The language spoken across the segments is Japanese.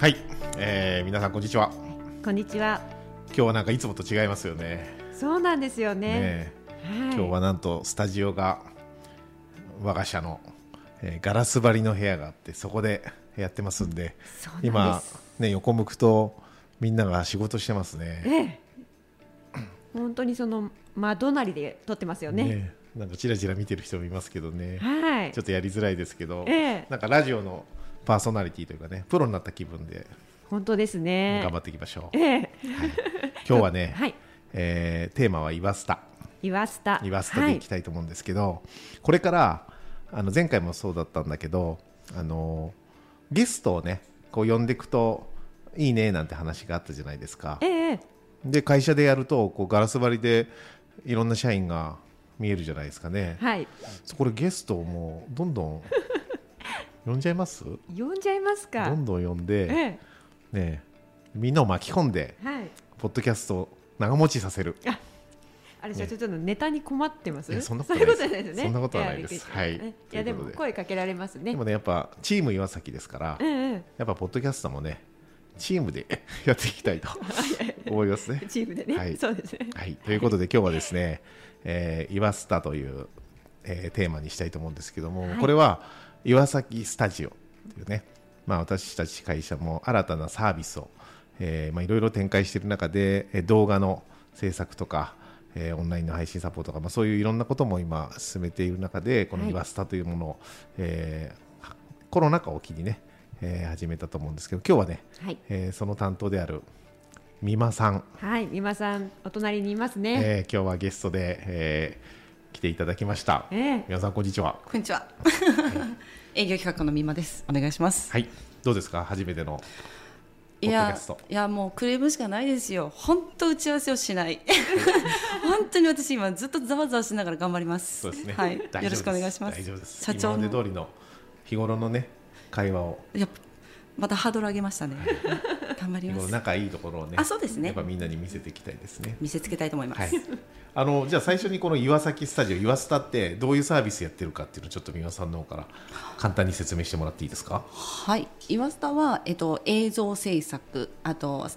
はい、えー、皆さんこんにちは。こんにちは。今日はなんかいつもと違いますよね。そうなんですよね。ねはい。今日はなんとスタジオが我が社の、えーガラス張りの部屋があってそこでやってますんでそうなん今ね横向くとみんなが仕事してますね。ええ。本当にその窓なりで撮ってますよね。ねなんかちらちら見てる人もいますけどね。はい。ちょっとやりづらいですけど、ええ。なんかラジオのパーソナリティというかねプロになった気分で本当ですね。頑張っていきましょう、ええ。今日はね、はい。えーテーマはイワスタ。岩下イワスタでいきたいと思うんですけど、これからあの前回もそうだったんだけどあのゲストをねこう呼んでいくといいねなんて話があったじゃないですか。はい、ええ。で会社でやるとこうガラス張りでいろんな社員が見えるじゃないですかね、はい。そこでゲストをもうどんどん呼んじゃいます？呼んじゃいますか。どんどん呼んで、えね、みんなを巻き込んでえはい。ポッドキャストを長持ちさせる。あれじゃちょっとネタに困ってます？そんなことないです。ことないですね。そんなことはないです。はい。ね。いやでも声かけられますね。でもねやっぱチーム岩崎ですからええやっぱポッドキャストもねチームで やっていきたいと思いますね。ええ。チームでね、はい。そうですね。はい、ということで今日はですね「えー、岩スタ」という、えーテーマにしたいと思うんですけども、はい。これは岩崎スタジオというね、まあ、私たち会社も新たなサービスを、いろいろ展開している中でえー動画の制作とか、えーオンラインの配信サポートとか、まあ、そういういろんなことも今進めている中でこのはい。岩スタというものを、えーコロナ禍を機にね、えー始めたと思うんですけど今日はね、はい。えーその担当である美馬さん。はい美馬さんお隣にいますね、えー今日はゲストで、えー来ていただきました。ええ皆さんこんにちは。こんにちは。営業企画のみまです。お願いします。はい、どうですか？初めてのいやいやもうクレームしかないですよ。本当打ち合わせをしない。本当に私今ずっとざわざわしながら頑張ります。そうですね。はい。よろしくお願いします。大丈夫です。社長今までの通りの日頃のね会話をやっぱまたハードル上げましたね。頑張り日ます。頃仲いいところをね。あそうですねやっぱみんなに見せていきたいですね。見せつけたいと思います。はい。あのじゃあ最初にこの岩崎スタジオ岩スタってどういうサービスやってるかっていうのをちょっと皆さんの方から簡単に説明してもらっていいですか？はい、イワスタは、えっと、映像制作あと、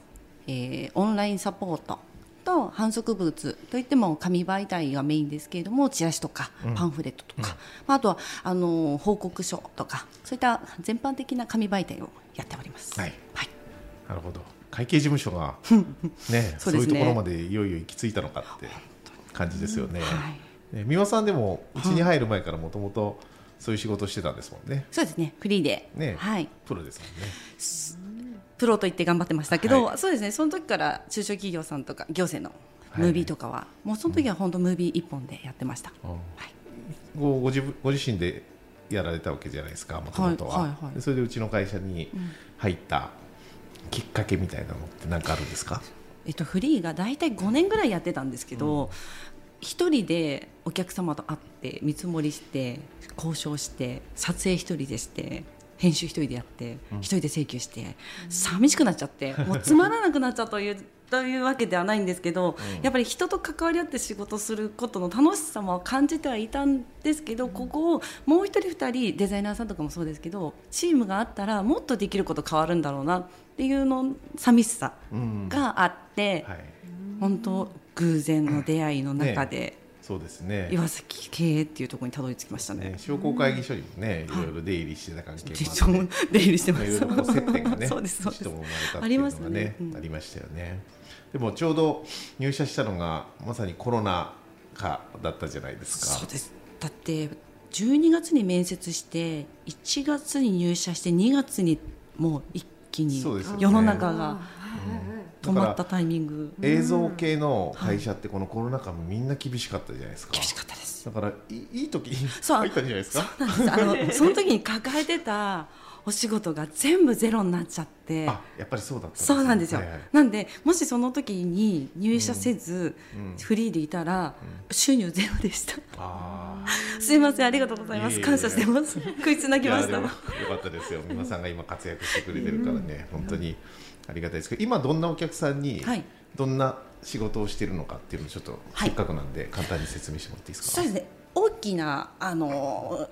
えーオンラインサポートと反則物といっても紙媒体がメインですけれどもチラシとかパンフレットとか、まあ、あとはあの報告書とかそういった全般的な紙媒体をやっております。はい。はい。なるほど。会計事務所が ねそですね。そうういうところまでいよいよ行き着いたのかって感じですよね。はい。ね、美輪さんでもうちに入る前からもともとそういう仕事をしてたんですもんね。そうですね。フリーで、ねはい、プロですもんね。プロと言って頑張ってましたけど、はそうですね。その時から中小企業さんとか行政のはい。ムービーとかは、もうその時は本当ムービー一本でやってました。うん。はい。ごご自分ご自身でやられたわけじゃないですか、もともとは。はいはいはいでそれでうちの会社に入ったきっかけみたいなのって何かあるんですか？えっと、フリーが大体5年ぐらいやってたんですけど、一人でお客様と会って見積もりして交渉して撮影一人でして編集一人でやって一人で請求して、寂しくなっちゃってもうつまらなくなっちゃうというというわけではないんですけど、やっぱり人と関わり合って仕事することの楽しさも感じてはいたんですけど、ここをもう一人二人デザイナーさんとかもそうですけどチームがあったらもっとできること変わるんだろうなっていうの寂しさうんがあって、はい。本当偶然の出会いの中で、そうですね。岩崎経営っていうところにたどり着きましたねね、。商工会議所にもね、いろいろ出入りしてた関係もあって出入りしてままあいろいす。ろ接点がね、そうですそうです人も生まれたっていうありまのがねすね、うんありましたよね。でもちょうど入社したのがまさにコロナ禍だったじゃないですか。そうです。だって12月に面接して1月に入社して2月にもう一気にそうですよね世の中が止まったタイミング映像系の会社ってこのコロナ禍もみんな厳しかったじゃないですか。厳しかったです。だからいい時にそう入ったんじゃないですか？あのその時に抱えてたお仕事が全部ゼロになっちゃって。あやっぱりそうだったそうなんですよ、はいはい。なんでもしその時に入社せず、うん。フリーでいたら、収入ゼロでした。あ すいませんありがとうございます。感謝してます。食いつなぎました。よかったですよ。美馬さんが今活躍してくれてるからね。本当にありがたいですけど今どんなお客さんにはい。どんな仕事をしてるのかっていうのをちょっとはいせっかくなんで簡単に説明してもらっていいですか？そうですね。大きなあの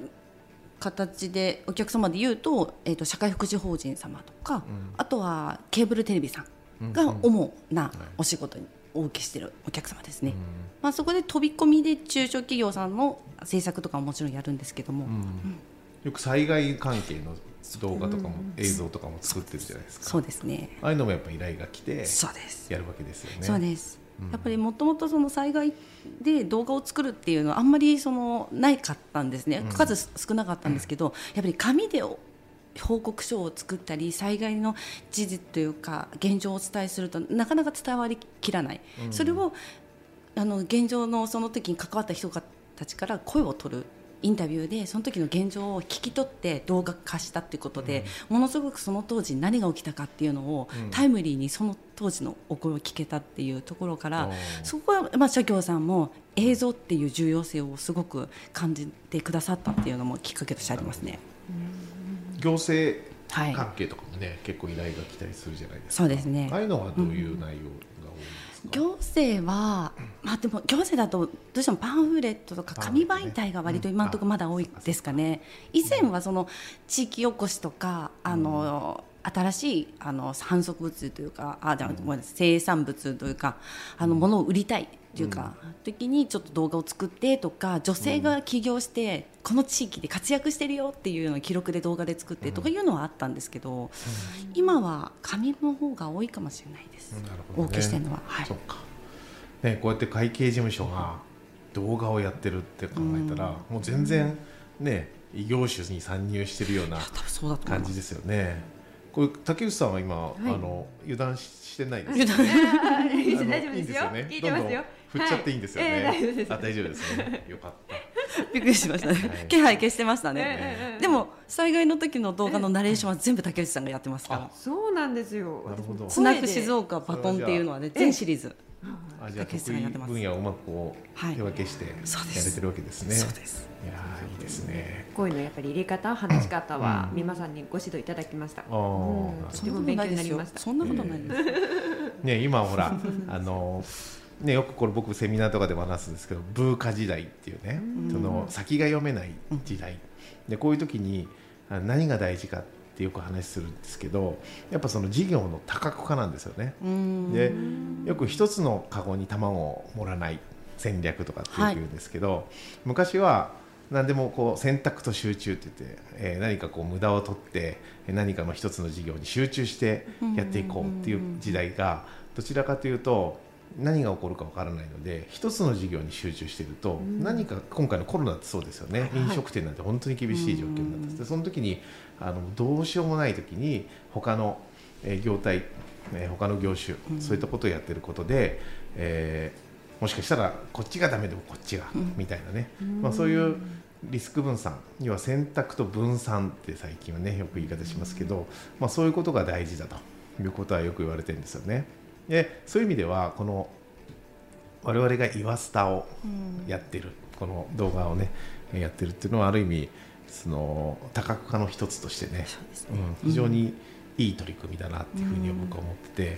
形でお客様で言うと,、えー、と社会福祉法人様とか、あとはケーブルテレビさんが主なお仕事にお受けしているお客様ですね、まあ、そこで飛び込みで中小企業さんの制作とかももちろんやるんですけども、よく災害関係の動画とかも映像とかも作ってるじゃないですか。そうですね。ああいうのもやっぱ依頼が来てそうです。やるわけですよね。そうです、やっぱりもともとその災害で動画を作るっていうのはあんまりそのないかったんですね、数少なかったんですけど、やっぱり紙で報告書を作ったり災害の事実というか現状をお伝えするとなかなか伝わりきらない、それをあの現状のその時に関わった人たちから声を取る。インタビューでその時の現状を聞き取って動画化したっていうことで、ものすごくその当時何が起きたかっていうのを、タイムリーにその当時のお声を聞けたっていうところから、そこは、まあ、社協さんも映像っていう重要性をすごく感じてくださったっていうのもきっかけとしてありますね。行政はい関係とかもね、結構依頼が来たりするじゃないですか。そうですね。ああいうのはどういう内容が多いんですか、行政は、まあ、でも行政だとどうしてもパンフレットとか紙媒体が割と今のところまだ多いですかね、以前はその地域おこしとかあの、新しいあの反則物というかあじゃあごめんなさい生産物というかあのものを売りたいというか、時にちょっと動画を作ってとか女性が起業して、この地域で活躍してるよっていうのを記録で動画で作ってとかいうのはあったんですけど、今は紙の方が多いかもしれないです、ね。お受けしてるのは。はい。そっか、ね、こうやって会計事務所が動画をやってるって考えたら、もう全然ね異業種に参入してるような感じですよね。これ竹内さんは今、い。あの油断ししてないです油か断大丈夫ですよ。いいんよね。聞いてますよ。どんどん振っちゃっていいんですよね、はいええ大丈夫です。あ大丈夫ですね。よかった。びっくりしましたね、はい。気配消してましたね、ええでも災害の時の動画のナレーションは全部竹内さんがやってますから。そうなんですよ。なるほど。スナック静岡バトンっていうのはね全シリーズあじゃあ得意分野をうまくこうはい。手分けしてやれてるわけですね。そうです。いやーいいですね。こういうのやっぱり入れ方話し方はうん。美馬さんにご指導いただきました、とても勉強になりました。そんなことないです。ね今ほら あのねよくこれ僕セミナーとかでも話すんですけどブーカ時代っていうねその先が読めない時代。でこういう時にあ何が大事かってよく話するんですけどやっぱその事業の多角化なんですよね。うん。でよく一つのカゴに卵を盛らない戦略とかってよく言うんですけど、昔は何でもこう選択と集中って言って、えー何かこう無駄を取ってえー何かの一つの事業に集中してやっていこうっていう時代がどちらかというと何が起こるかわからないので一つの事業に集中していると、何か今回のコロナってそうですよね、飲食店なんて本当に厳しい状況になってて、その時にあのどうしようもない時に他の、えー業態、えー他の業種、そういったことをやってることで、えーもしかしたらこっちがダメでもこっちが、みたいなね、まあ、そういうリスク分散には選択と分散って最近はねよく言い方しますけど、まあ、そういうことが大事だということはよく言われてるんですよね。でそういう意味ではこの我々がイワスタをやってる、この動画をねやってるっていうのはある意味その多角化の一つとしてねうん、非常にいい取り組みだなっていうふうに僕は思ってて、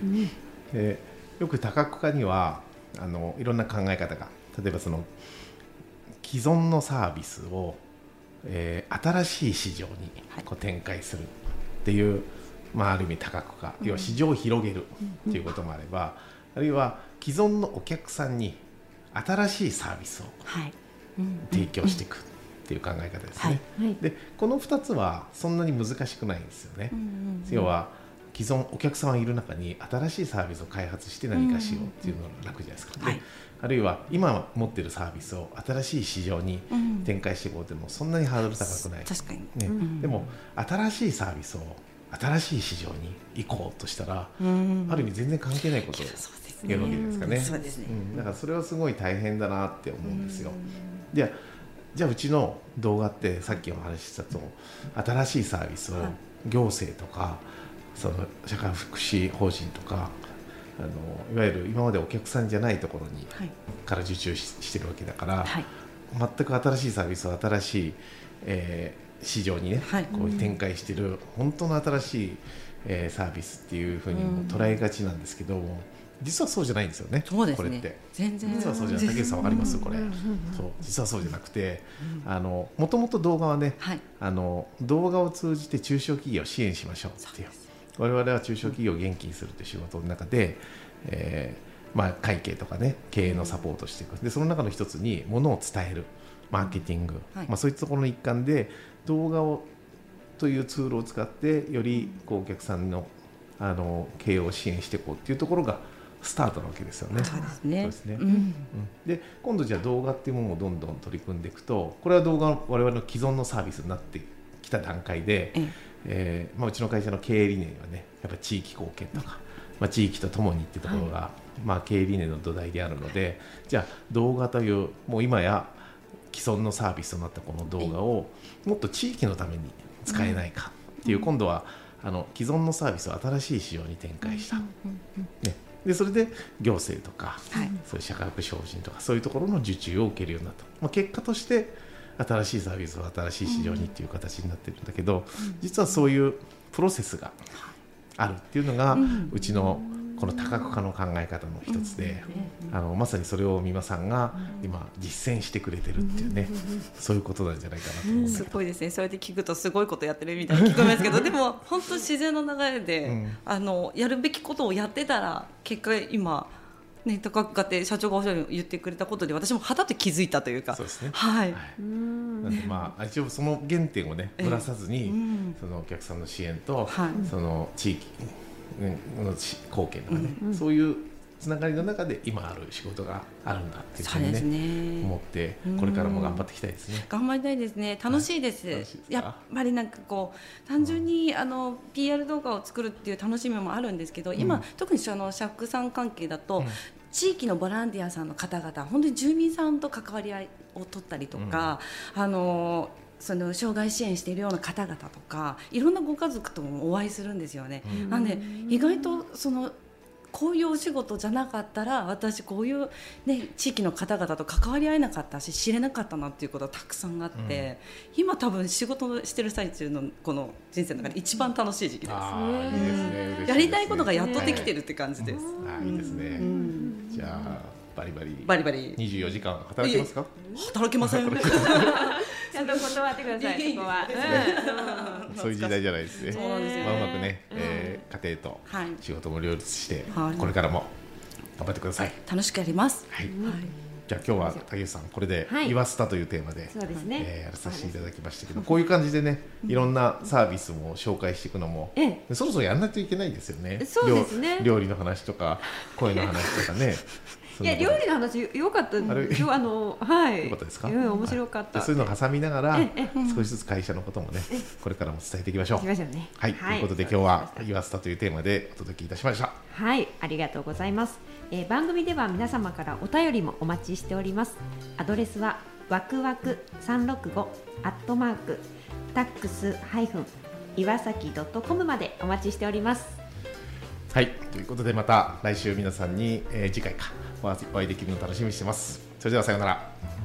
でよく多角化にはあのいろんな考え方が例えばその既存のサービスを、えー新しい市場にこう展開するっていう、まあ、ある意味多角化、要は市場を広げるっていうこともあれば、あるいは既存のお客さんに新しいサービスをはい。提供していくっていう考え方ですね。はいでこの2つはそんなに難しくないんですよね。要は既存お客様がいる中に新しいサービスを開発して何かしようっていうのが楽じゃないですか、ではい。あるいは今持ってるサービスを新しい市場にうん展開していこうってもそんなにハードル高くない、確かに。ね。んでも新しいサービスを新しい市場に行こうとしたら、うんある意味全然関係ないことをやるわけですかね。そうですねうん。だからそれはすごい大変だなって思うんですよ。でじゃあうちの動画ってさっきお話ししたと新しいサービスを行政とかその社会福祉法人とかあのいわゆる今までお客さんじゃないところに、はい。から受注ししてるわけだから、はい。全く新しいサービスを新しい、えー市場にね、はい。こう展開してる本当の新しい、えーサービスっていうふうにも捉えがちなんですけど、実はそうじゃないんですよねそうですね。これって。全然。実はそうじゃない。竹内さんわかります？これ、そう。実はそうじゃなくて、あのもともと動画はね、はい。あの動画を通じて中小企業を支援しましょうっていう。我々は中小企業を元気にするという仕事の中で、えーまあ、会計とかね経営のサポートをしていく。でその中の一つにものを伝える。マーケティング、はい。まあ、そういったところの一環で動画をというツールを使ってよりこうお客さんのあの経営を支援していこうっていうところがスタートなわけですよね。そうですね。ですね。うん。うん。で今度じゃあ動画っていうものをどんどん取り組んでいくとこれは動画の我々の既存のサービスになってきた段階で、ええ。えーまあ、うちの会社の経営理念はねやっぱ地域貢献とか、まあ、地域とともにっていうところが、まあ、経営理念の土台であるのでじゃあ動画というもう今や既存のサービスとなったこの動画をもっと地域のために使えないかっていう、今度はあの既存のサービスを新しい市場に展開した、ね、でそれで行政とか、はい。そういう社会福祉法人とかそういうところの受注を受けるようになった、まあ、結果として新しいサービスを新しい市場にっていう形になってるんだけど、実はそういうプロセスがあるっていうのが、うちのこの多角化の考え方の一つで、あのまさにそれを美馬さんが今実践してくれてるっていうね、そういうことなんじゃないかなと思う。すごいですね。そうやって聞くとすごいことやってるみたいに聞こえますけど でも本当自然の流れで、うん。あのやるべきことをやってたら結果今ね高くって社長がおっしゃる言ってくれたことで私も肌って気づいたというか。そうですね。はい、はい。なんでまあ一応その原点をねええ。ぶらさずに、うん。そのお客さんの支援と、はい。その地域貢献とかね、うんそういうつながりの中で今ある仕事があるんだっていうふうにねね。思ってこれからも頑張っていきたいですね。頑張りたいですね。楽しいです,、楽しいですか？やっぱりなんかこう単純にあの PR 動画を作るっていう楽しみもあるんですけど今、うん。特にあのシャックさん関係だと、うん。地域のボランティアさんの方々本当に住民さんと関わり合いを取ったりとか、あのその障害支援しているような方々とかいろんなご家族ともお会いするんですよね。うん。なんで意外とそのこういうお仕事じゃなかったら私こういう、ね、地域の方々と関わり合えなかったし知れなかったなっていうことがたくさんあって、今多分仕事してる最中のこの人生の中で一番楽しい時期です。やりたいことがやっとできてるって感じです。いいですね、うん。じゃあバリバリ。バリバリ。24時間働きますか？働けません。ちゃんと断ってくださいそこは、うん。そういう時代じゃないですね。そうなんですよまあ、うまくね、えー家庭とはい。仕事も両立して、はい。これからも頑張ってください、楽しくやります。はい。はい。じゃあ今日は竹内さんこれで「はい。イワスタ」というテーマで、そうですね。えーやらさせていただきましたけどこういう感じでねいろんなサービスも紹介していくのもええ。そろそろやんないといけないですよね。そうですね。料料理の話とか声の話とかねいや料理の話よかったああのはい。よかったですか？うん面白かった、でそういうのを挟みながらええ少しずつ会社のこともねこれからも伝えていきましょう。ね。はい、ということで今日は「イワスタ」というテーマでお届けいたしました。はい、ありがとうございます、えー番組では皆様からお便りもお待ちしております。アドレスはわくわく365アットマークタックスハイフン岩崎ドットコムまでお待ちしておりますはい。ということでまた来週皆さんに、えー次回か。お会いできるの楽しみにしてます。それではさようなら。